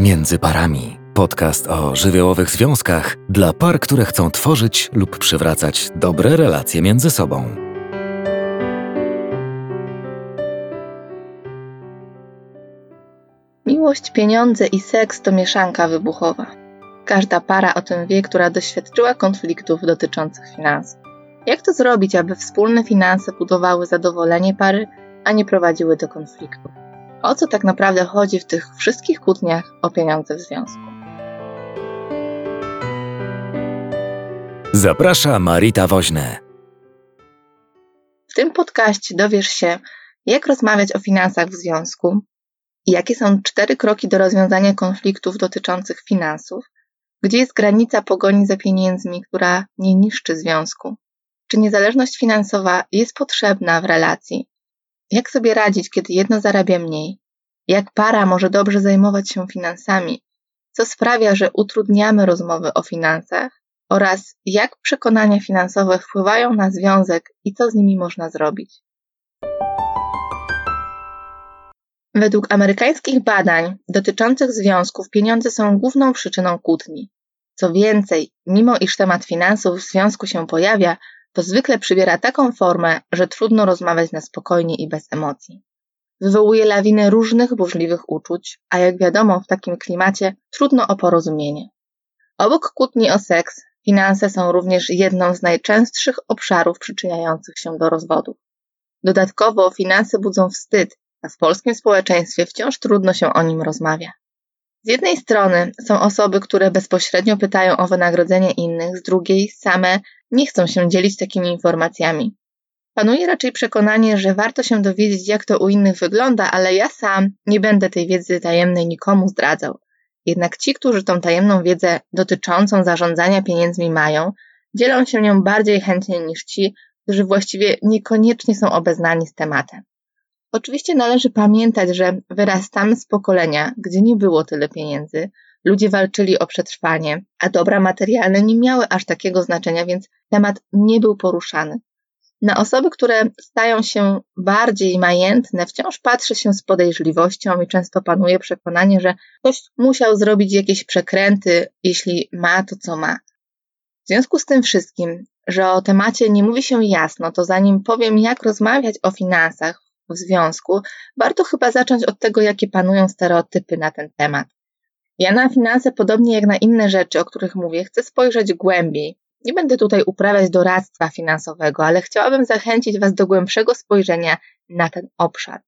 Między parami. Podcast o żywiołowych związkach dla par, które chcą tworzyć lub przywracać dobre relacje między sobą. Miłość, pieniądze i seks to mieszanka wybuchowa. Każda para o tym wie, która doświadczyła konfliktów dotyczących finansów. Jak to zrobić, aby wspólne finanse budowały zadowolenie pary, a nie prowadziły do konfliktu? O co tak naprawdę chodzi w tych wszystkich kłótniach o pieniądze w związku? Zaprasza Marita Woźne. W tym podcaście dowiesz się, jak rozmawiać o finansach w związku, jakie są cztery kroki do rozwiązania konfliktów dotyczących finansów, gdzie jest granica pogoni za pieniędzmi, która nie niszczy związku, czy niezależność finansowa jest potrzebna w relacji, jak sobie radzić, kiedy jedno zarabia mniej, jak para może dobrze zajmować się finansami, co sprawia, że utrudniamy rozmowy o finansach oraz jak przekonania finansowe wpływają na związek i co z nimi można zrobić. Według amerykańskich badań dotyczących związków pieniądze są główną przyczyną kłótni. Co więcej, mimo iż temat finansów w związku się pojawia, to zwykle przybiera taką formę, że trudno rozmawiać na spokojnie i bez emocji. Wywołuje lawinę różnych burzliwych uczuć, a jak wiadomo, w takim klimacie trudno o porozumienie. Obok kłótni o seks, finanse są również jedną z najczęstszych obszarów przyczyniających się do rozwodów. Dodatkowo finanse budzą wstyd, a w polskim społeczeństwie wciąż trudno się o nim rozmawia. Z jednej strony są osoby, które bezpośrednio pytają o wynagrodzenie innych, z drugiej same nie chcą się dzielić takimi informacjami. Panuje raczej przekonanie, że warto się dowiedzieć, jak to u innych wygląda, ale ja sam nie będę tej wiedzy tajemnej nikomu zdradzał. Jednak ci, którzy tą tajemną wiedzę dotyczącą zarządzania pieniędzmi mają, dzielą się nią bardziej chętnie niż ci, którzy właściwie niekoniecznie są obeznani z tematem. Oczywiście należy pamiętać, że wyrastamy z pokolenia, gdzie nie było tyle pieniędzy, ludzie walczyli o przetrwanie, a dobra materialne nie miały aż takiego znaczenia, więc temat nie był poruszany. Na osoby, które stają się bardziej majętne, wciąż patrzy się z podejrzliwością i często panuje przekonanie, że ktoś musiał zrobić jakieś przekręty, jeśli ma to, co ma. W związku z tym wszystkim, że o temacie nie mówi się jasno, to zanim powiem, jak rozmawiać o finansach w związku, warto chyba zacząć od tego, jakie panują stereotypy na ten temat. Ja na finanse, podobnie jak na inne rzeczy, o których mówię, chcę spojrzeć głębiej. Nie będę tutaj uprawiać doradztwa finansowego, ale chciałabym zachęcić Was do głębszego spojrzenia na ten obszar.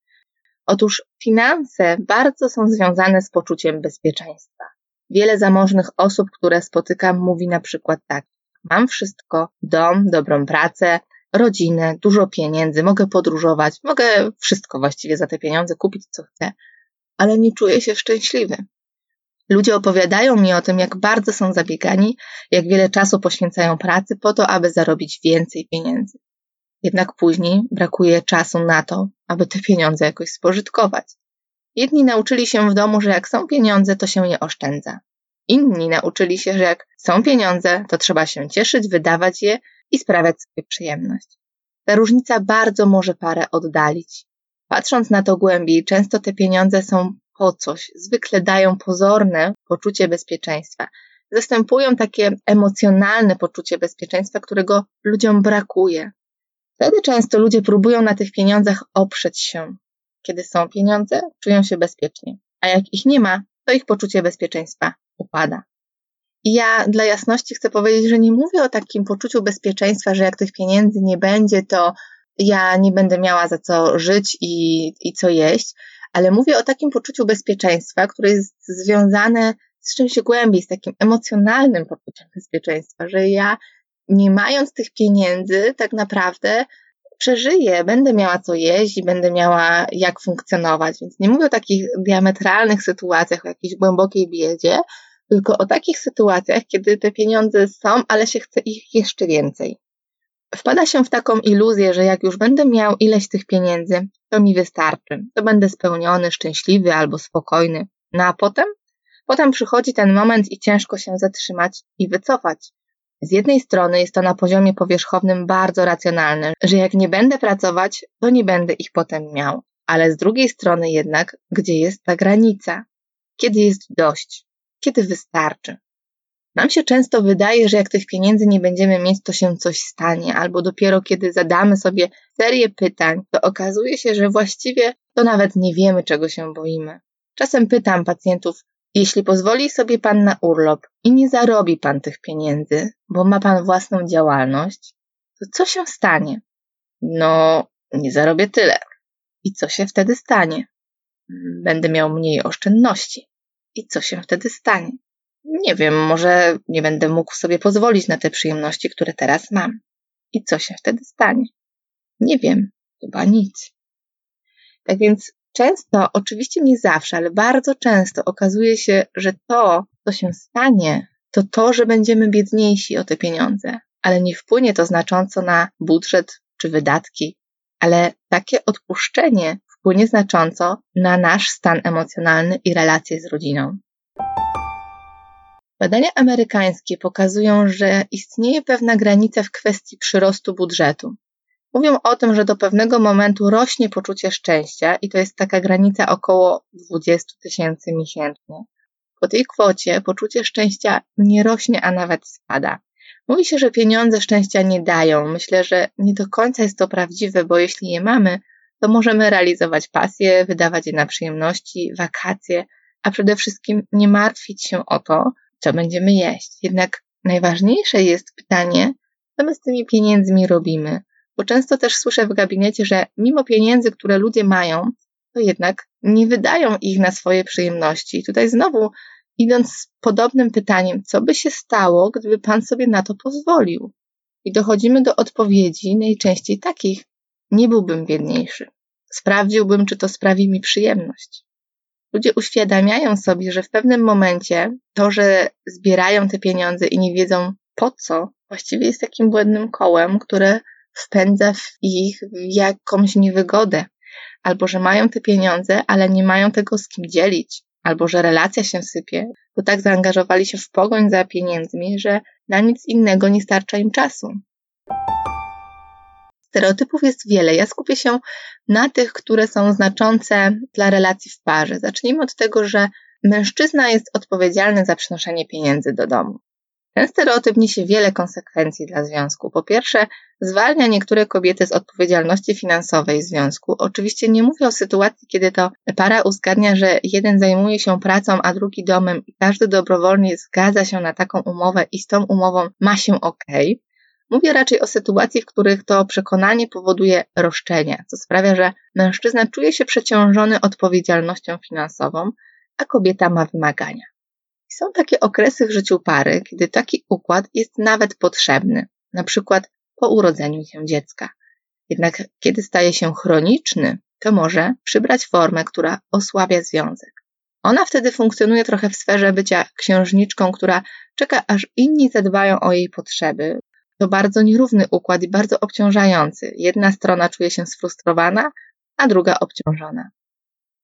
Otóż finanse bardzo są związane z poczuciem bezpieczeństwa. Wiele zamożnych osób, które spotykam, mówi na przykład tak: Mam wszystko, dom, dobrą pracę, rodzinę, dużo pieniędzy, mogę podróżować, mogę wszystko właściwie za te pieniądze kupić, co chcę, ale nie czuję się szczęśliwy. Ludzie opowiadają mi o tym, jak bardzo są zabiegani, jak wiele czasu poświęcają pracy po to, aby zarobić więcej pieniędzy. Jednak później brakuje czasu na to, aby te pieniądze jakoś spożytkować. Jedni nauczyli się w domu, że jak są pieniądze, to się je oszczędza. Inni nauczyli się, że jak są pieniądze, to trzeba się cieszyć, wydawać je i sprawiać sobie przyjemność. Ta różnica bardzo może parę oddalić. Patrząc na to głębiej, często te pieniądze są po coś, zwykle dają pozorne poczucie bezpieczeństwa. Zastępują takie emocjonalne poczucie bezpieczeństwa, którego ludziom brakuje. Wtedy często ludzie próbują na tych pieniądzach oprzeć się. Kiedy są pieniądze, czują się bezpiecznie, a jak ich nie ma, to ich poczucie bezpieczeństwa upada. I ja dla jasności chcę powiedzieć, że nie mówię o takim poczuciu bezpieczeństwa, że jak tych pieniędzy nie będzie, to ja nie będę miała za co żyć i, i co jeść, ale mówię o takim poczuciu bezpieczeństwa, które jest związane z czymś głębiej, z takim emocjonalnym poczuciem bezpieczeństwa, że ja nie mając tych pieniędzy, tak naprawdę przeżyję, będę miała co jeść i będę miała jak funkcjonować. Więc nie mówię o takich diametralnych sytuacjach, o jakiejś głębokiej biedzie, tylko o takich sytuacjach, kiedy te pieniądze są, ale się chce ich jeszcze więcej. Wpada się w taką iluzję, że jak już będę miał ileś tych pieniędzy, to mi wystarczy. To będę spełniony, szczęśliwy albo spokojny. No a potem? Potem przychodzi ten moment i ciężko się zatrzymać i wycofać. Z jednej strony jest to na poziomie powierzchownym bardzo racjonalne, że jak nie będę pracować, to nie będę ich potem miał. Ale z drugiej strony jednak, gdzie jest ta granica? kiedy jest dość, kiedy wystarczy. Nam się często wydaje, że jak tych pieniędzy nie będziemy mieć, to się coś stanie, albo dopiero kiedy zadamy sobie serię pytań, to okazuje się, że właściwie to nawet nie wiemy, czego się boimy. Czasem pytam pacjentów, jeśli pozwoli sobie pan na urlop i nie zarobi pan tych pieniędzy, bo ma pan własną działalność, to co się stanie? No, nie zarobię tyle. I co się wtedy stanie? Będę miał mniej oszczędności. I co się wtedy stanie? Nie wiem, może nie będę mógł sobie pozwolić na te przyjemności, które teraz mam. I co się wtedy stanie? Nie wiem, chyba nic. Tak więc często, oczywiście nie zawsze, ale bardzo często okazuje się, że to, co się stanie, to to, że będziemy biedniejsi o te pieniądze, ale nie wpłynie to znacząco na budżet czy wydatki, ale takie odpuszczenie wpłynie znacząco na nasz stan emocjonalny i relacje z rodziną. Badania amerykańskie pokazują, że istnieje pewna granica w kwestii przyrostu budżetu. Mówią o tym, że do pewnego momentu rośnie poczucie szczęścia i to jest taka granica około 20 tysięcy miesięcznie. Po tej kwocie poczucie szczęścia nie rośnie, a nawet spada. Mówi się, że pieniądze szczęścia nie dają. Myślę, że nie do końca jest to prawdziwe, bo jeśli je mamy, to możemy realizować pasje, wydawać je na przyjemności, wakacje, a przede wszystkim nie martwić się o to, co będziemy jeść. Jednak najważniejsze jest pytanie, co my z tymi pieniędzmi robimy. Bo często też słyszę w gabinecie, że mimo pieniędzy, które ludzie mają, to jednak nie wydają ich na swoje przyjemności. I tutaj znowu idąc z podobnym pytaniem, co by się stało, gdyby Pan sobie na to pozwolił? I dochodzimy do odpowiedzi najczęściej takich, nie byłbym biedniejszy. Sprawdziłbym, czy to sprawi mi przyjemność. Ludzie uświadamiają sobie, że w pewnym momencie to, że zbierają te pieniądze i nie wiedzą po co, właściwie jest takim błędnym kołem, które wpędza ich w jakąś niewygodę. Albo że mają te pieniądze, ale nie mają tego z kim dzielić, albo że relacja się sypie, bo tak zaangażowali się w pogoń za pieniędzmi, że na nic innego nie starcza im czasu. Stereotypów jest wiele. Ja skupię się na tych, które są znaczące dla relacji w parze. Zacznijmy od tego, że mężczyzna jest odpowiedzialny za przynoszenie pieniędzy do domu. Ten stereotyp niesie wiele konsekwencji dla związku. Po pierwsze, zwalnia niektóre kobiety z odpowiedzialności finansowej związku. Oczywiście nie mówię o sytuacji, kiedy to para uzgadnia, że jeden zajmuje się pracą, a drugi domem i każdy dobrowolnie zgadza się na taką umowę i z tą umową ma się ok. Mówię raczej o sytuacji, w których to przekonanie powoduje roszczenia, co sprawia, że mężczyzna czuje się przeciążony odpowiedzialnością finansową, a kobieta ma wymagania. Są takie okresy w życiu pary, kiedy taki układ jest nawet potrzebny, na przykład po urodzeniu się dziecka. Jednak kiedy staje się chroniczny, to może przybrać formę, która osłabia związek. Ona wtedy funkcjonuje trochę w sferze bycia księżniczką, która czeka, aż inni zadbają o jej potrzeby. To bardzo nierówny układ i bardzo obciążający. Jedna strona czuje się sfrustrowana, a druga obciążona.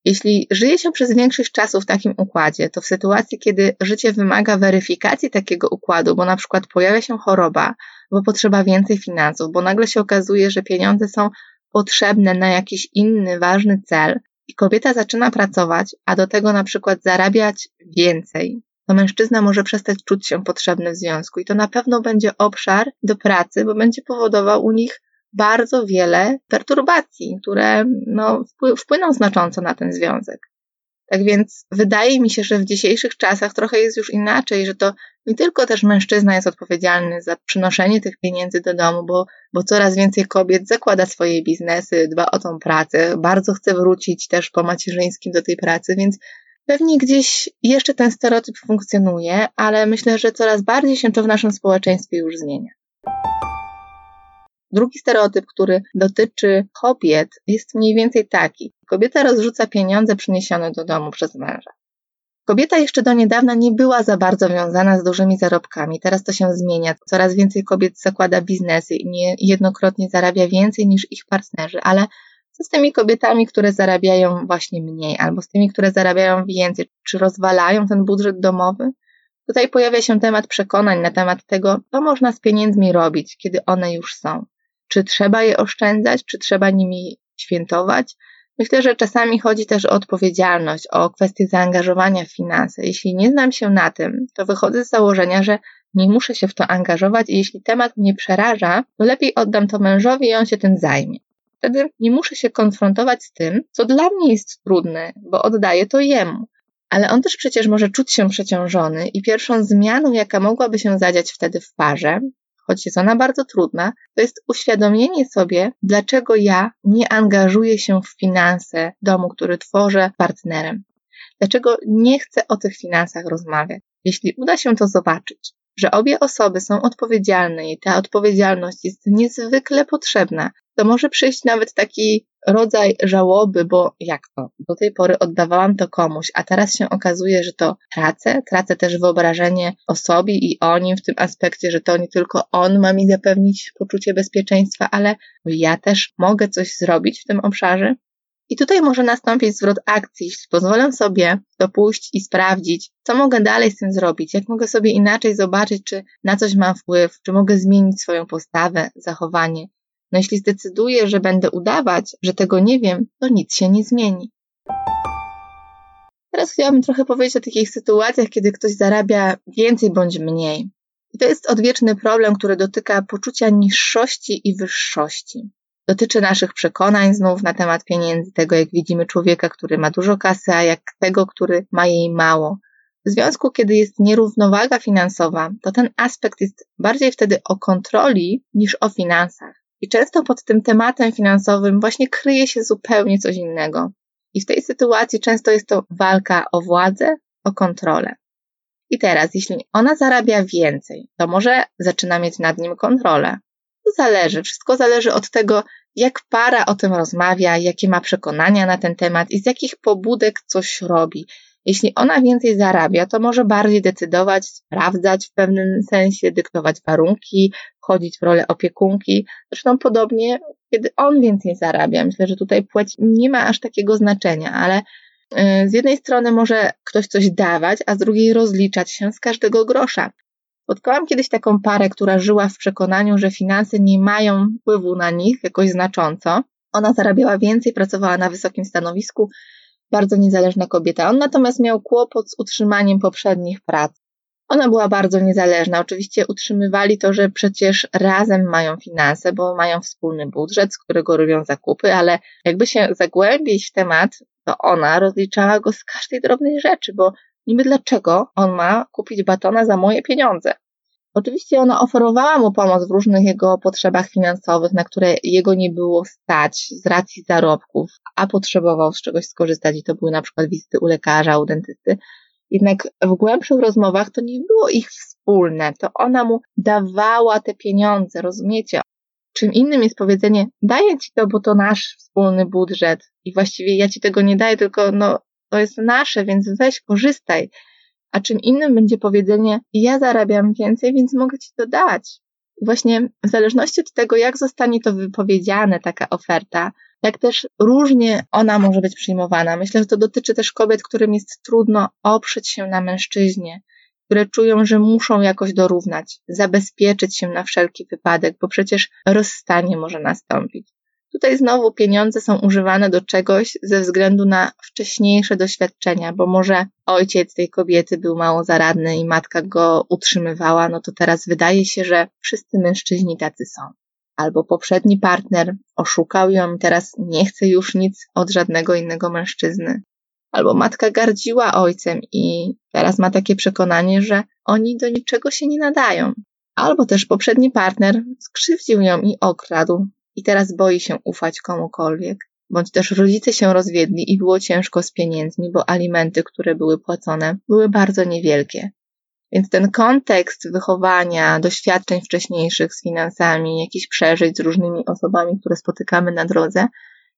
Jeśli żyje się przez większość czasu w takim układzie, to w sytuacji, kiedy życie wymaga weryfikacji takiego układu, bo na przykład pojawia się choroba, bo potrzeba więcej finansów, bo nagle się okazuje, że pieniądze są potrzebne na jakiś inny ważny cel i kobieta zaczyna pracować, a do tego na przykład zarabiać więcej, to mężczyzna może przestać czuć się potrzebny w związku i to na pewno będzie obszar do pracy, bo będzie powodował u nich bardzo wiele perturbacji, które no, wpłyną znacząco na ten związek. Tak więc wydaje mi się, że w dzisiejszych czasach trochę jest już inaczej, że to nie tylko też mężczyzna jest odpowiedzialny za przynoszenie tych pieniędzy do domu, bo, bo coraz więcej kobiet zakłada swoje biznesy, dba o tą pracę, bardzo chce wrócić też po macierzyńskim do tej pracy, więc pewnie gdzieś jeszcze ten stereotyp funkcjonuje, ale myślę, że coraz bardziej się to w naszym społeczeństwie już zmienia. Drugi stereotyp, który dotyczy kobiet, jest mniej więcej taki. Kobieta rozrzuca pieniądze przyniesione do domu przez męża. Kobieta jeszcze do niedawna nie była za bardzo wiązana z dużymi zarobkami. Teraz to się zmienia. Coraz więcej kobiet zakłada biznesy i niejednokrotnie zarabia więcej niż ich partnerzy, ale z tymi kobietami, które zarabiają właśnie mniej, albo z tymi, które zarabiają więcej? Czy rozwalają ten budżet domowy? Tutaj pojawia się temat przekonań na temat tego, co można z pieniędzmi robić, kiedy one już są czy trzeba je oszczędzać, czy trzeba nimi świętować. Myślę, że czasami chodzi też o odpowiedzialność, o kwestię zaangażowania w finanse. Jeśli nie znam się na tym, to wychodzę z założenia, że nie muszę się w to angażować i jeśli temat mnie przeraża, to lepiej oddam to mężowi i on się tym zajmie. Wtedy nie muszę się konfrontować z tym, co dla mnie jest trudne, bo oddaję to jemu. Ale on też przecież może czuć się przeciążony i pierwszą zmianą, jaka mogłaby się zadziać wtedy w parze, choć jest ona bardzo trudna, to jest uświadomienie sobie, dlaczego ja nie angażuję się w finanse domu, który tworzę partnerem. Dlaczego nie chcę o tych finansach rozmawiać. Jeśli uda się to zobaczyć, że obie osoby są odpowiedzialne i ta odpowiedzialność jest niezwykle potrzebna, to może przyjść nawet taki rodzaj żałoby, bo jak to? Do tej pory oddawałam to komuś, a teraz się okazuje, że to tracę. Tracę też wyobrażenie o sobie i o nim w tym aspekcie, że to nie tylko on ma mi zapewnić poczucie bezpieczeństwa, ale ja też mogę coś zrobić w tym obszarze. I tutaj może nastąpić zwrot akcji, jeśli pozwolę sobie to pójść i sprawdzić, co mogę dalej z tym zrobić, jak mogę sobie inaczej zobaczyć, czy na coś mam wpływ, czy mogę zmienić swoją postawę, zachowanie. No jeśli zdecyduję, że będę udawać, że tego nie wiem, to nic się nie zmieni. Teraz chciałabym trochę powiedzieć o takich sytuacjach, kiedy ktoś zarabia więcej bądź mniej. I to jest odwieczny problem, który dotyka poczucia niższości i wyższości. Dotyczy naszych przekonań znów na temat pieniędzy, tego jak widzimy człowieka, który ma dużo kasy, a jak tego, który ma jej mało. W związku, kiedy jest nierównowaga finansowa, to ten aspekt jest bardziej wtedy o kontroli niż o finansach. I często pod tym tematem finansowym właśnie kryje się zupełnie coś innego. I w tej sytuacji często jest to walka o władzę, o kontrolę. I teraz, jeśli ona zarabia więcej, to może zaczyna mieć nad nim kontrolę. To zależy, wszystko zależy od tego, jak para o tym rozmawia, jakie ma przekonania na ten temat i z jakich pobudek coś robi. Jeśli ona więcej zarabia, to może bardziej decydować, sprawdzać w pewnym sensie, dyktować warunki, wchodzić w rolę opiekunki. Zresztą podobnie, kiedy on więcej zarabia. Myślę, że tutaj płeć nie ma aż takiego znaczenia, ale y, z jednej strony może ktoś coś dawać, a z drugiej rozliczać się z każdego grosza. Spotkałam kiedyś taką parę, która żyła w przekonaniu, że finanse nie mają wpływu na nich jakoś znacząco. Ona zarabiała więcej, pracowała na wysokim stanowisku, bardzo niezależna kobieta. On natomiast miał kłopot z utrzymaniem poprzednich prac. Ona była bardzo niezależna. Oczywiście utrzymywali to, że przecież razem mają finanse, bo mają wspólny budżet, z którego robią zakupy, ale jakby się zagłębić w temat, to ona rozliczała go z każdej drobnej rzeczy, bo niby dlaczego on ma kupić batona za moje pieniądze? Oczywiście ona oferowała mu pomoc w różnych jego potrzebach finansowych, na które jego nie było stać z racji zarobków, a potrzebował z czegoś skorzystać i to były na przykład wizyty u lekarza, u dentysty. Jednak w głębszych rozmowach to nie było ich wspólne, to ona mu dawała te pieniądze, rozumiecie? Czym innym jest powiedzenie, daję ci to, bo to nasz wspólny budżet i właściwie ja ci tego nie daję, tylko no, to jest nasze, więc weź, korzystaj. A czym innym będzie powiedzenie, ja zarabiam więcej, więc mogę ci to dać. Właśnie w zależności od tego, jak zostanie to wypowiedziane, taka oferta, jak też różnie ona może być przyjmowana. Myślę, że to dotyczy też kobiet, którym jest trudno oprzeć się na mężczyźnie, które czują, że muszą jakoś dorównać, zabezpieczyć się na wszelki wypadek, bo przecież rozstanie może nastąpić. Tutaj znowu pieniądze są używane do czegoś ze względu na wcześniejsze doświadczenia, bo może ojciec tej kobiety był mało zaradny i matka go utrzymywała, no to teraz wydaje się, że wszyscy mężczyźni tacy są. Albo poprzedni partner oszukał ją i teraz nie chce już nic od żadnego innego mężczyzny. Albo matka gardziła ojcem i teraz ma takie przekonanie, że oni do niczego się nie nadają. Albo też poprzedni partner skrzywdził ją i okradł, i teraz boi się ufać komukolwiek. Bądź też rodzice się rozwiedli i było ciężko z pieniędzmi, bo alimenty, które były płacone, były bardzo niewielkie. Więc ten kontekst wychowania, doświadczeń wcześniejszych z finansami, jakichś przeżyć z różnymi osobami, które spotykamy na drodze,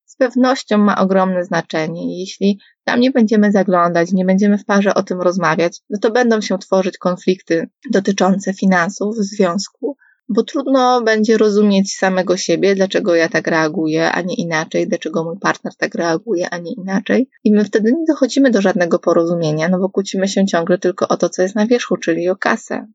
z pewnością ma ogromne znaczenie. Jeśli tam nie będziemy zaglądać, nie będziemy w parze o tym rozmawiać, no to będą się tworzyć konflikty dotyczące finansów w związku, bo trudno będzie rozumieć samego siebie, dlaczego ja tak reaguję, a nie inaczej, dlaczego mój partner tak reaguje, a nie inaczej. I my wtedy nie dochodzimy do żadnego porozumienia, no bo kłócimy się ciągle tylko o to, co jest na wierzchu, czyli o kasę.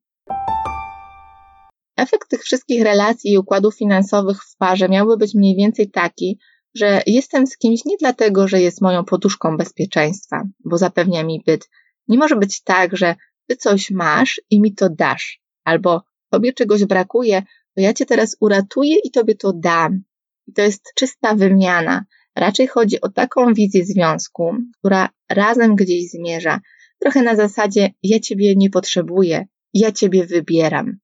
Efekt tych wszystkich relacji i układów finansowych w parze miałby być mniej więcej taki, że jestem z kimś nie dlatego, że jest moją poduszką bezpieczeństwa, bo zapewnia mi byt. Nie może być tak, że ty coś masz i mi to dasz, albo tobie czegoś brakuje, to ja cię teraz uratuję i tobie to dam. I to jest czysta wymiana. Raczej chodzi o taką wizję związku, która razem gdzieś zmierza. Trochę na zasadzie ja ciebie nie potrzebuję, ja ciebie wybieram.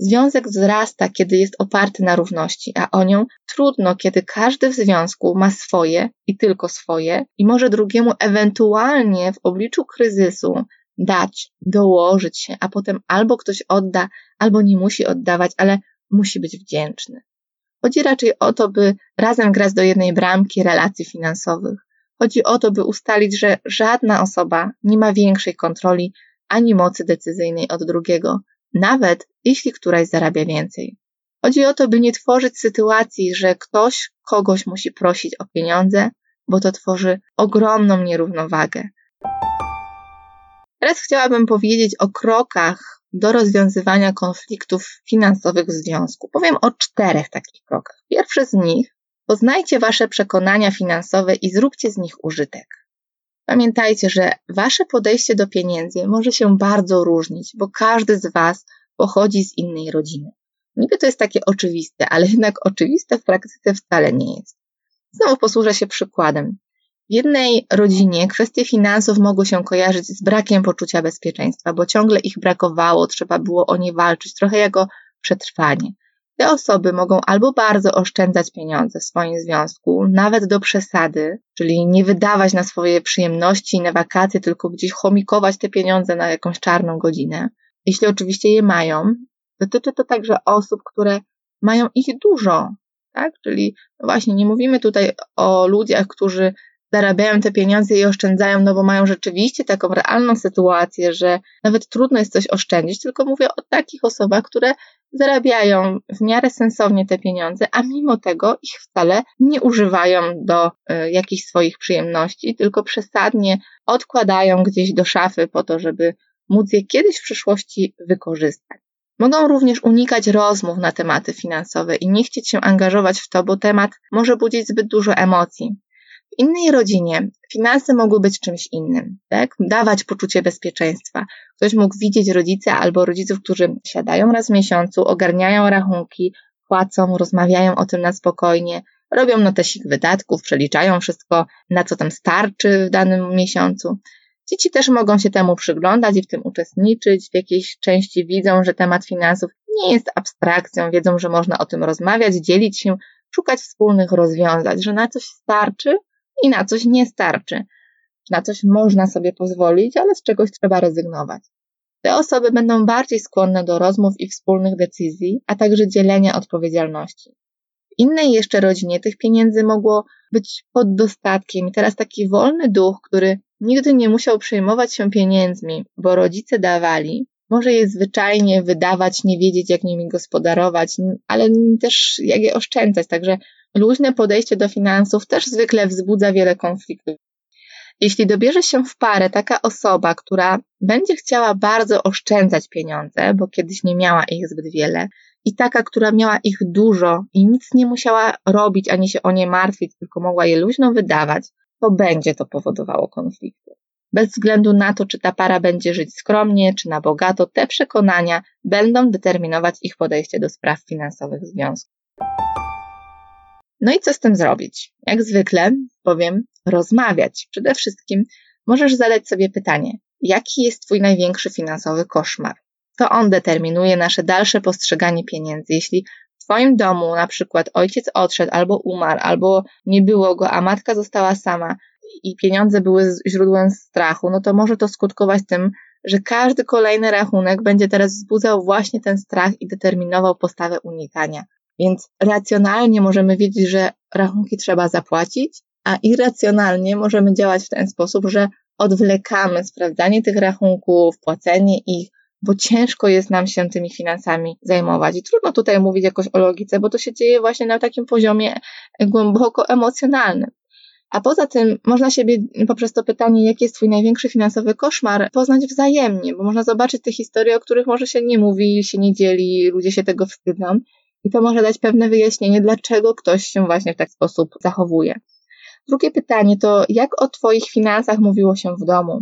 Związek wzrasta, kiedy jest oparty na równości, a o nią trudno, kiedy każdy w związku ma swoje i tylko swoje i może drugiemu ewentualnie w obliczu kryzysu dać, dołożyć się, a potem albo ktoś odda, albo nie musi oddawać, ale musi być wdzięczny. Chodzi raczej o to, by razem grać do jednej bramki relacji finansowych. Chodzi o to, by ustalić, że żadna osoba nie ma większej kontroli ani mocy decyzyjnej od drugiego, nawet jeśli któraś zarabia więcej. Chodzi o to, by nie tworzyć sytuacji, że ktoś kogoś musi prosić o pieniądze, bo to tworzy ogromną nierównowagę. Teraz chciałabym powiedzieć o krokach do rozwiązywania konfliktów finansowych w związku. Powiem o czterech takich krokach. Pierwszy z nich poznajcie wasze przekonania finansowe i zróbcie z nich użytek. Pamiętajcie, że wasze podejście do pieniędzy może się bardzo różnić, bo każdy z was pochodzi z innej rodziny. Niby to jest takie oczywiste, ale jednak oczywiste w praktyce wcale nie jest. Znowu posłużę się przykładem. W jednej rodzinie kwestie finansów mogły się kojarzyć z brakiem poczucia bezpieczeństwa, bo ciągle ich brakowało, trzeba było o nie walczyć, trochę jako przetrwanie. Te osoby mogą albo bardzo oszczędzać pieniądze w swoim związku, nawet do przesady, czyli nie wydawać na swoje przyjemności na wakacje, tylko gdzieś chomikować te pieniądze na jakąś czarną godzinę. Jeśli oczywiście je mają, dotyczy to także osób, które mają ich dużo, tak? Czyli no właśnie nie mówimy tutaj o ludziach, którzy zarabiają te pieniądze i oszczędzają, no bo mają rzeczywiście taką realną sytuację, że nawet trudno jest coś oszczędzić, tylko mówię o takich osobach, które zarabiają w miarę sensownie te pieniądze, a mimo tego ich wcale nie używają do y, jakichś swoich przyjemności, tylko przesadnie odkładają gdzieś do szafy po to, żeby móc je kiedyś w przyszłości wykorzystać. Mogą również unikać rozmów na tematy finansowe i nie chcieć się angażować w to, bo temat może budzić zbyt dużo emocji. W innej rodzinie finanse mogły być czymś innym, tak? Dawać poczucie bezpieczeństwa. Ktoś mógł widzieć rodzica albo rodziców, którzy siadają raz w miesiącu, ogarniają rachunki, płacą, rozmawiają o tym na spokojnie, robią notesik wydatków, przeliczają wszystko, na co tam starczy w danym miesiącu. Dzieci też mogą się temu przyglądać i w tym uczestniczyć. W jakiejś części widzą, że temat finansów nie jest abstrakcją, wiedzą, że można o tym rozmawiać, dzielić się, szukać wspólnych rozwiązań, że na coś starczy, i na coś nie starczy. Na coś można sobie pozwolić, ale z czegoś trzeba rezygnować. Te osoby będą bardziej skłonne do rozmów i wspólnych decyzji, a także dzielenia odpowiedzialności. W innej jeszcze rodzinie tych pieniędzy mogło być pod dostatkiem i teraz taki wolny duch, który nigdy nie musiał przejmować się pieniędzmi, bo rodzice dawali, może je zwyczajnie wydawać, nie wiedzieć jak nimi gospodarować, ale też jak je oszczędzać. Także Luźne podejście do finansów też zwykle wzbudza wiele konfliktów. Jeśli dobierze się w parę taka osoba, która będzie chciała bardzo oszczędzać pieniądze, bo kiedyś nie miała ich zbyt wiele, i taka, która miała ich dużo i nic nie musiała robić ani się o nie martwić, tylko mogła je luźno wydawać, to będzie to powodowało konflikty. Bez względu na to, czy ta para będzie żyć skromnie, czy na bogato, te przekonania będą determinować ich podejście do spraw finansowych związku. No i co z tym zrobić? Jak zwykle powiem rozmawiać. Przede wszystkim możesz zadać sobie pytanie, jaki jest Twój największy finansowy koszmar? To on determinuje nasze dalsze postrzeganie pieniędzy. Jeśli w Twoim domu na przykład ojciec odszedł albo umarł, albo nie było go, a matka została sama i pieniądze były źródłem strachu, no to może to skutkować tym, że każdy kolejny rachunek będzie teraz wzbudzał właśnie ten strach i determinował postawę unikania. Więc racjonalnie możemy wiedzieć, że rachunki trzeba zapłacić, a irracjonalnie możemy działać w ten sposób, że odwlekamy sprawdzanie tych rachunków, płacenie ich, bo ciężko jest nam się tymi finansami zajmować. I trudno tutaj mówić jakoś o logice, bo to się dzieje właśnie na takim poziomie głęboko emocjonalnym. A poza tym można siebie poprzez to pytanie, jaki jest Twój największy finansowy koszmar, poznać wzajemnie, bo można zobaczyć te historie, o których może się nie mówi, się nie dzieli, ludzie się tego wstydzą I to może dać pewne wyjaśnienie, dlaczego ktoś się właśnie w taki sposób zachowuje. Drugie pytanie to, jak o Twoich finansach mówiło się w domu?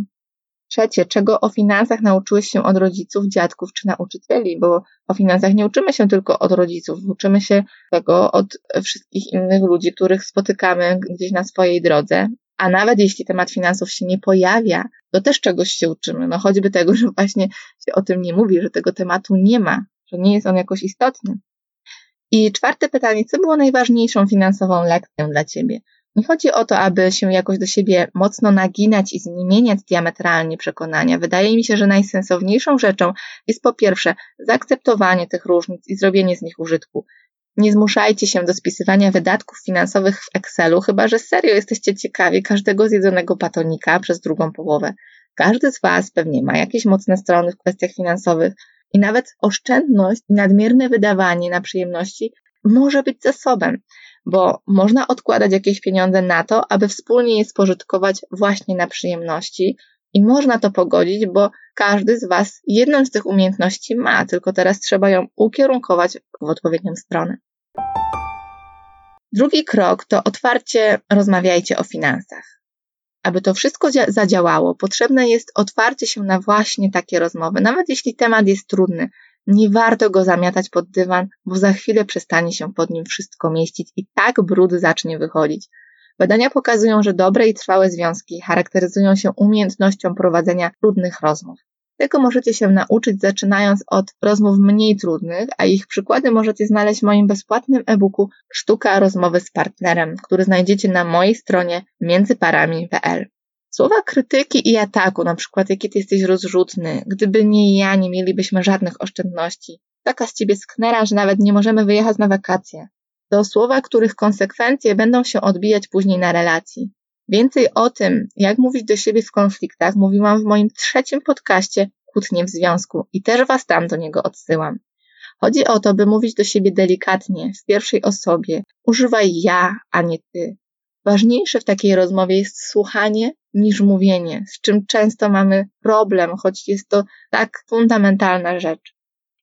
Trzecie, czego o finansach nauczyłeś się od rodziców, dziadków czy nauczycieli? Bo o finansach nie uczymy się tylko od rodziców, uczymy się tego od wszystkich innych ludzi, których spotykamy gdzieś na swojej drodze. A nawet jeśli temat finansów się nie pojawia, to też czegoś się uczymy. No choćby tego, że właśnie się o tym nie mówi, że tego tematu nie ma, że nie jest on jakoś istotny. I czwarte pytanie, co było najważniejszą finansową lekcją dla Ciebie? Nie chodzi o to, aby się jakoś do siebie mocno naginać i zmieniać diametralnie przekonania. Wydaje mi się, że najsensowniejszą rzeczą jest po pierwsze zaakceptowanie tych różnic i zrobienie z nich użytku. Nie zmuszajcie się do spisywania wydatków finansowych w Excelu, chyba że serio jesteście ciekawi każdego zjedzonego batonika przez drugą połowę. Każdy z Was pewnie ma jakieś mocne strony w kwestiach finansowych i nawet oszczędność i nadmierne wydawanie na przyjemności może być zasobem bo można odkładać jakieś pieniądze na to, aby wspólnie je spożytkować właśnie na przyjemności. I można to pogodzić, bo każdy z Was jedną z tych umiejętności ma, tylko teraz trzeba ją ukierunkować w odpowiednią stronę. Drugi krok to otwarcie rozmawiajcie o finansach. Aby to wszystko zadziałało, potrzebne jest otwarcie się na właśnie takie rozmowy, nawet jeśli temat jest trudny, nie warto go zamiatać pod dywan, bo za chwilę przestanie się pod nim wszystko mieścić i tak brud zacznie wychodzić. Badania pokazują, że dobre i trwałe związki charakteryzują się umiejętnością prowadzenia trudnych rozmów. Tego możecie się nauczyć zaczynając od rozmów mniej trudnych, a ich przykłady możecie znaleźć w moim bezpłatnym e-booku Sztuka rozmowy z partnerem, który znajdziecie na mojej stronie międzyparami.pl. Słowa krytyki i ataku, na przykład jaki ty jesteś rozrzutny, gdyby nie ja, nie mielibyśmy żadnych oszczędności. Taka z ciebie sknera, że nawet nie możemy wyjechać na wakacje. To słowa, których konsekwencje będą się odbijać później na relacji. Więcej o tym, jak mówić do siebie w konfliktach, mówiłam w moim trzecim podcaście Kłótnie w związku i też was tam do niego odsyłam. Chodzi o to, by mówić do siebie delikatnie, w pierwszej osobie. Używaj ja, a nie ty. Ważniejsze w takiej rozmowie jest słuchanie niż mówienie, z czym często mamy problem, choć jest to tak fundamentalna rzecz.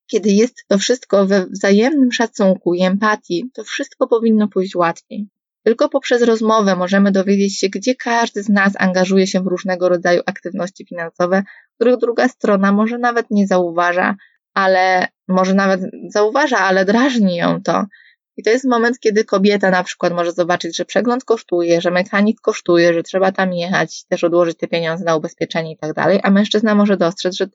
Kiedy jest to wszystko we wzajemnym szacunku i empatii, to wszystko powinno pójść łatwiej. Tylko poprzez rozmowę możemy dowiedzieć się, gdzie każdy z nas angażuje się w różnego rodzaju aktywności finansowe, których druga strona może nawet nie zauważa, ale może nawet zauważa, ale drażni ją to. I to jest moment, kiedy kobieta na przykład może zobaczyć, że przegląd kosztuje, że mechanik kosztuje, że trzeba tam jechać, też odłożyć te pieniądze na ubezpieczenie i tak dalej, a mężczyzna może dostrzec, że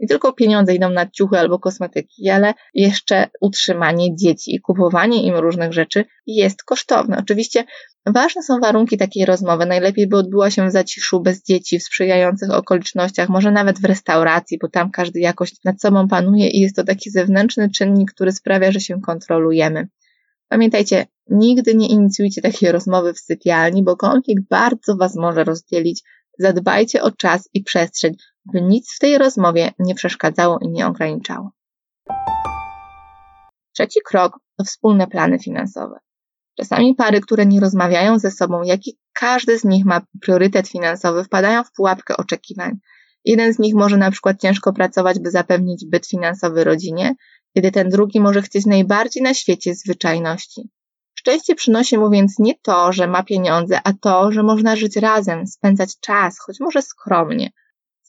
nie tylko pieniądze idą na ciuchy albo kosmetyki, ale jeszcze utrzymanie dzieci i kupowanie im różnych rzeczy jest kosztowne. Oczywiście ważne są warunki takiej rozmowy. Najlepiej by odbyła się w zaciszu, bez dzieci, w sprzyjających okolicznościach, może nawet w restauracji, bo tam każdy jakoś nad sobą panuje i jest to taki zewnętrzny czynnik, który sprawia, że się kontrolujemy. Pamiętajcie, nigdy nie inicjujcie takiej rozmowy w sypialni, bo konflikt bardzo Was może rozdzielić. Zadbajcie o czas i przestrzeń, by nic w tej rozmowie nie przeszkadzało i nie ograniczało. Trzeci krok to wspólne plany finansowe. Czasami pary, które nie rozmawiają ze sobą, jaki każdy z nich ma priorytet finansowy, wpadają w pułapkę oczekiwań. Jeden z nich może na przykład ciężko pracować, by zapewnić byt finansowy rodzinie, kiedy ten drugi może chcieć najbardziej na świecie zwyczajności. Szczęście przynosi mu więc nie to, że ma pieniądze, a to, że można żyć razem, spędzać czas, choć może skromnie.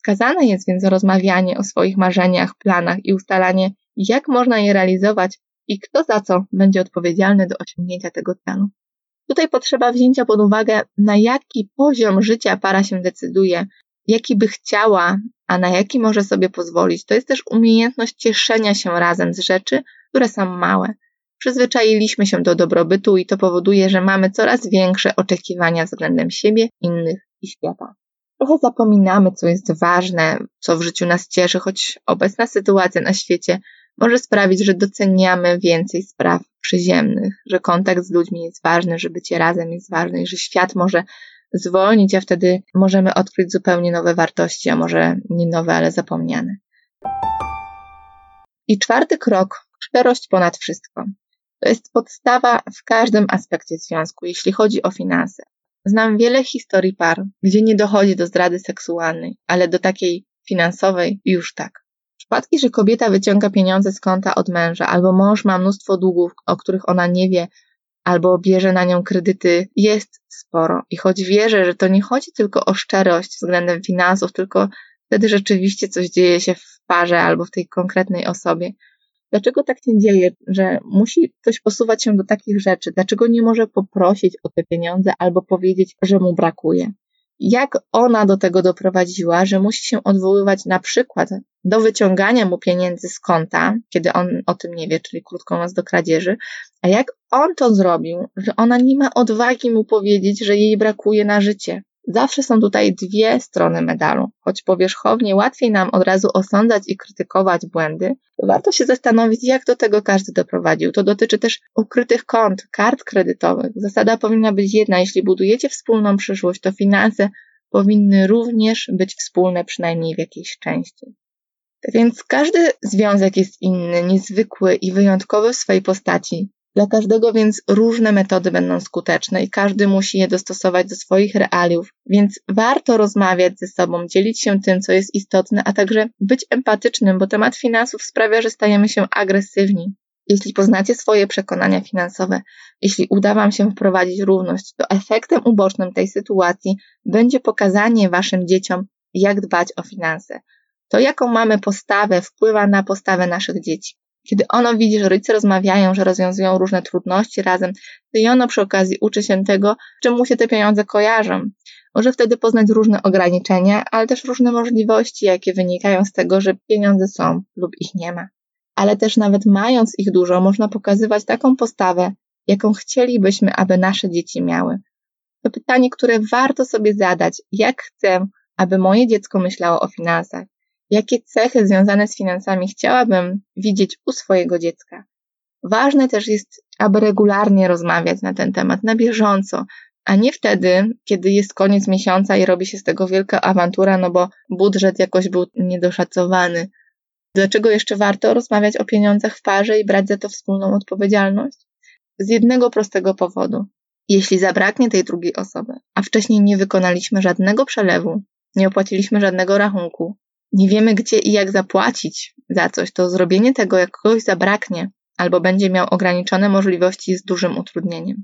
Skazane jest więc rozmawianie o swoich marzeniach, planach i ustalanie, jak można je realizować i kto za co będzie odpowiedzialny do osiągnięcia tego celu. Tutaj potrzeba wzięcia pod uwagę, na jaki poziom życia para się decyduje, jaki by chciała, a na jaki może sobie pozwolić. To jest też umiejętność cieszenia się razem z rzeczy, które są małe. Przyzwyczailiśmy się do dobrobytu i to powoduje, że mamy coraz większe oczekiwania względem siebie, innych i świata. Trochę zapominamy, co jest ważne, co w życiu nas cieszy, choć obecna sytuacja na świecie może sprawić, że doceniamy więcej spraw przyziemnych, że kontakt z ludźmi jest ważny, że bycie razem jest ważne i że świat może zwolnić, a wtedy możemy odkryć zupełnie nowe wartości, a może nie nowe, ale zapomniane. I czwarty krok, szczerość ponad wszystko. To jest podstawa w każdym aspekcie związku, jeśli chodzi o finanse. Znam wiele historii par, gdzie nie dochodzi do zdrady seksualnej, ale do takiej finansowej już tak. Przypadki, że kobieta wyciąga pieniądze z konta od męża, albo mąż ma mnóstwo długów, o których ona nie wie, albo bierze na nią kredyty, jest sporo. I choć wierzę, że to nie chodzi tylko o szczerość względem finansów, tylko wtedy rzeczywiście coś dzieje się w parze albo w tej konkretnej osobie. Dlaczego tak się dzieje, że musi ktoś posuwać się do takich rzeczy? Dlaczego nie może poprosić o te pieniądze albo powiedzieć, że mu brakuje? jak ona do tego doprowadziła, że musi się odwoływać na przykład do wyciągania mu pieniędzy z konta, kiedy on o tym nie wie, czyli krótko mówiąc do kradzieży, a jak on to zrobił, że ona nie ma odwagi mu powiedzieć, że jej brakuje na życie. Zawsze są tutaj dwie strony medalu. Choć powierzchownie łatwiej nam od razu osądzać i krytykować błędy, to warto się zastanowić, jak do tego każdy doprowadził. To dotyczy też ukrytych kont, kart kredytowych. Zasada powinna być jedna. Jeśli budujecie wspólną przyszłość, to finanse powinny również być wspólne przynajmniej w jakiejś części. Więc każdy związek jest inny, niezwykły i wyjątkowy w swojej postaci. Dla każdego więc różne metody będą skuteczne i każdy musi je dostosować do swoich realiów, więc warto rozmawiać ze sobą, dzielić się tym, co jest istotne, a także być empatycznym, bo temat finansów sprawia, że stajemy się agresywni. Jeśli poznacie swoje przekonania finansowe, jeśli uda Wam się wprowadzić równość, to efektem ubocznym tej sytuacji będzie pokazanie Waszym dzieciom, jak dbać o finanse. To, jaką mamy postawę, wpływa na postawę naszych dzieci. Kiedy ono widzi, że rodzice rozmawiają, że rozwiązują różne trudności razem, to i ono przy okazji uczy się tego, czemu się te pieniądze kojarzą. Może wtedy poznać różne ograniczenia, ale też różne możliwości, jakie wynikają z tego, że pieniądze są lub ich nie ma. Ale też nawet mając ich dużo, można pokazywać taką postawę, jaką chcielibyśmy, aby nasze dzieci miały. To pytanie, które warto sobie zadać, jak chcę, aby moje dziecko myślało o finansach, Jakie cechy związane z finansami chciałabym widzieć u swojego dziecka? Ważne też jest, aby regularnie rozmawiać na ten temat, na bieżąco, a nie wtedy, kiedy jest koniec miesiąca i robi się z tego wielka awantura, no bo budżet jakoś był niedoszacowany. Dlaczego jeszcze warto rozmawiać o pieniądzach w parze i brać za to wspólną odpowiedzialność? Z jednego prostego powodu. Jeśli zabraknie tej drugiej osoby, a wcześniej nie wykonaliśmy żadnego przelewu, nie opłaciliśmy żadnego rachunku, nie wiemy gdzie i jak zapłacić za coś, to zrobienie tego, jak kogoś zabraknie, albo będzie miał ograniczone możliwości, jest dużym utrudnieniem.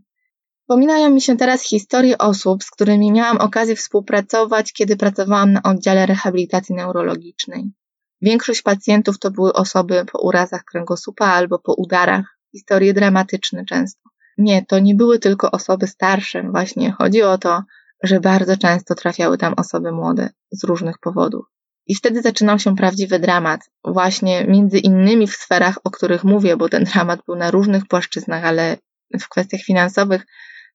Wspominają mi się teraz historie osób, z którymi miałam okazję współpracować, kiedy pracowałam na oddziale rehabilitacji neurologicznej. Większość pacjentów to były osoby po urazach kręgosłupa albo po udarach, historie dramatyczne często. Nie, to nie były tylko osoby starsze, właśnie chodzi o to, że bardzo często trafiały tam osoby młode z różnych powodów. I wtedy zaczynał się prawdziwy dramat, właśnie między innymi w sferach, o których mówię, bo ten dramat był na różnych płaszczyznach, ale w kwestiach finansowych.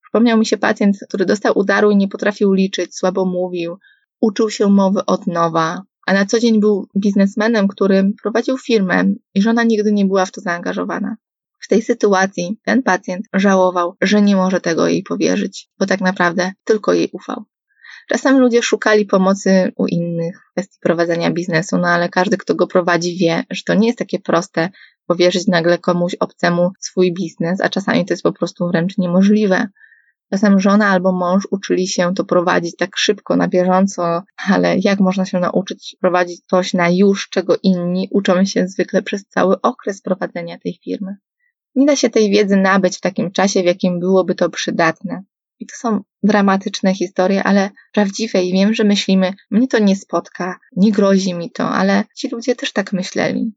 Przypomniał mi się pacjent, który dostał udaru i nie potrafił liczyć, słabo mówił, uczył się mowy od nowa, a na co dzień był biznesmenem, który prowadził firmę i żona nigdy nie była w to zaangażowana. W tej sytuacji ten pacjent żałował, że nie może tego jej powierzyć, bo tak naprawdę tylko jej ufał. Czasem ludzie szukali pomocy u innych w kwestii prowadzenia biznesu, no ale każdy, kto go prowadzi, wie, że to nie jest takie proste powierzyć nagle komuś obcemu swój biznes, a czasami to jest po prostu wręcz niemożliwe. Czasem żona albo mąż uczyli się to prowadzić tak szybko, na bieżąco, ale jak można się nauczyć prowadzić coś na już, czego inni uczą się zwykle przez cały okres prowadzenia tej firmy? Nie da się tej wiedzy nabyć w takim czasie, w jakim byłoby to przydatne. I to są dramatyczne historie, ale prawdziwe i wiem, że myślimy, mnie to nie spotka, nie grozi mi to, ale ci ludzie też tak myśleli.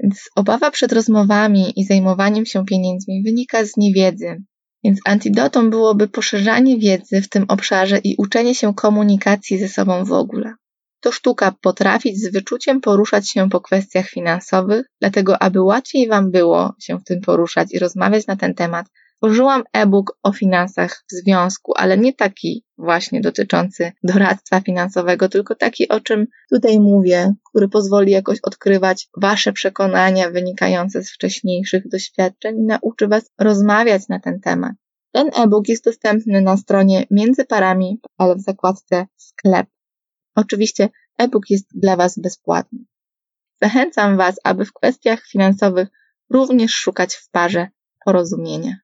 Więc obawa przed rozmowami i zajmowaniem się pieniędzmi wynika z niewiedzy. Więc antidotą byłoby poszerzanie wiedzy w tym obszarze i uczenie się komunikacji ze sobą w ogóle. To sztuka potrafić z wyczuciem poruszać się po kwestiach finansowych, dlatego aby łatwiej Wam było się w tym poruszać i rozmawiać na ten temat, Tworzyłam e-book o finansach w związku, ale nie taki właśnie dotyczący doradztwa finansowego, tylko taki, o czym tutaj mówię, który pozwoli jakoś odkrywać Wasze przekonania wynikające z wcześniejszych doświadczeń i nauczy Was rozmawiać na ten temat. Ten e-book jest dostępny na stronie Między Parami, ale w zakładce sklep. Oczywiście e-book jest dla Was bezpłatny. Zachęcam Was, aby w kwestiach finansowych również szukać w parze porozumienia.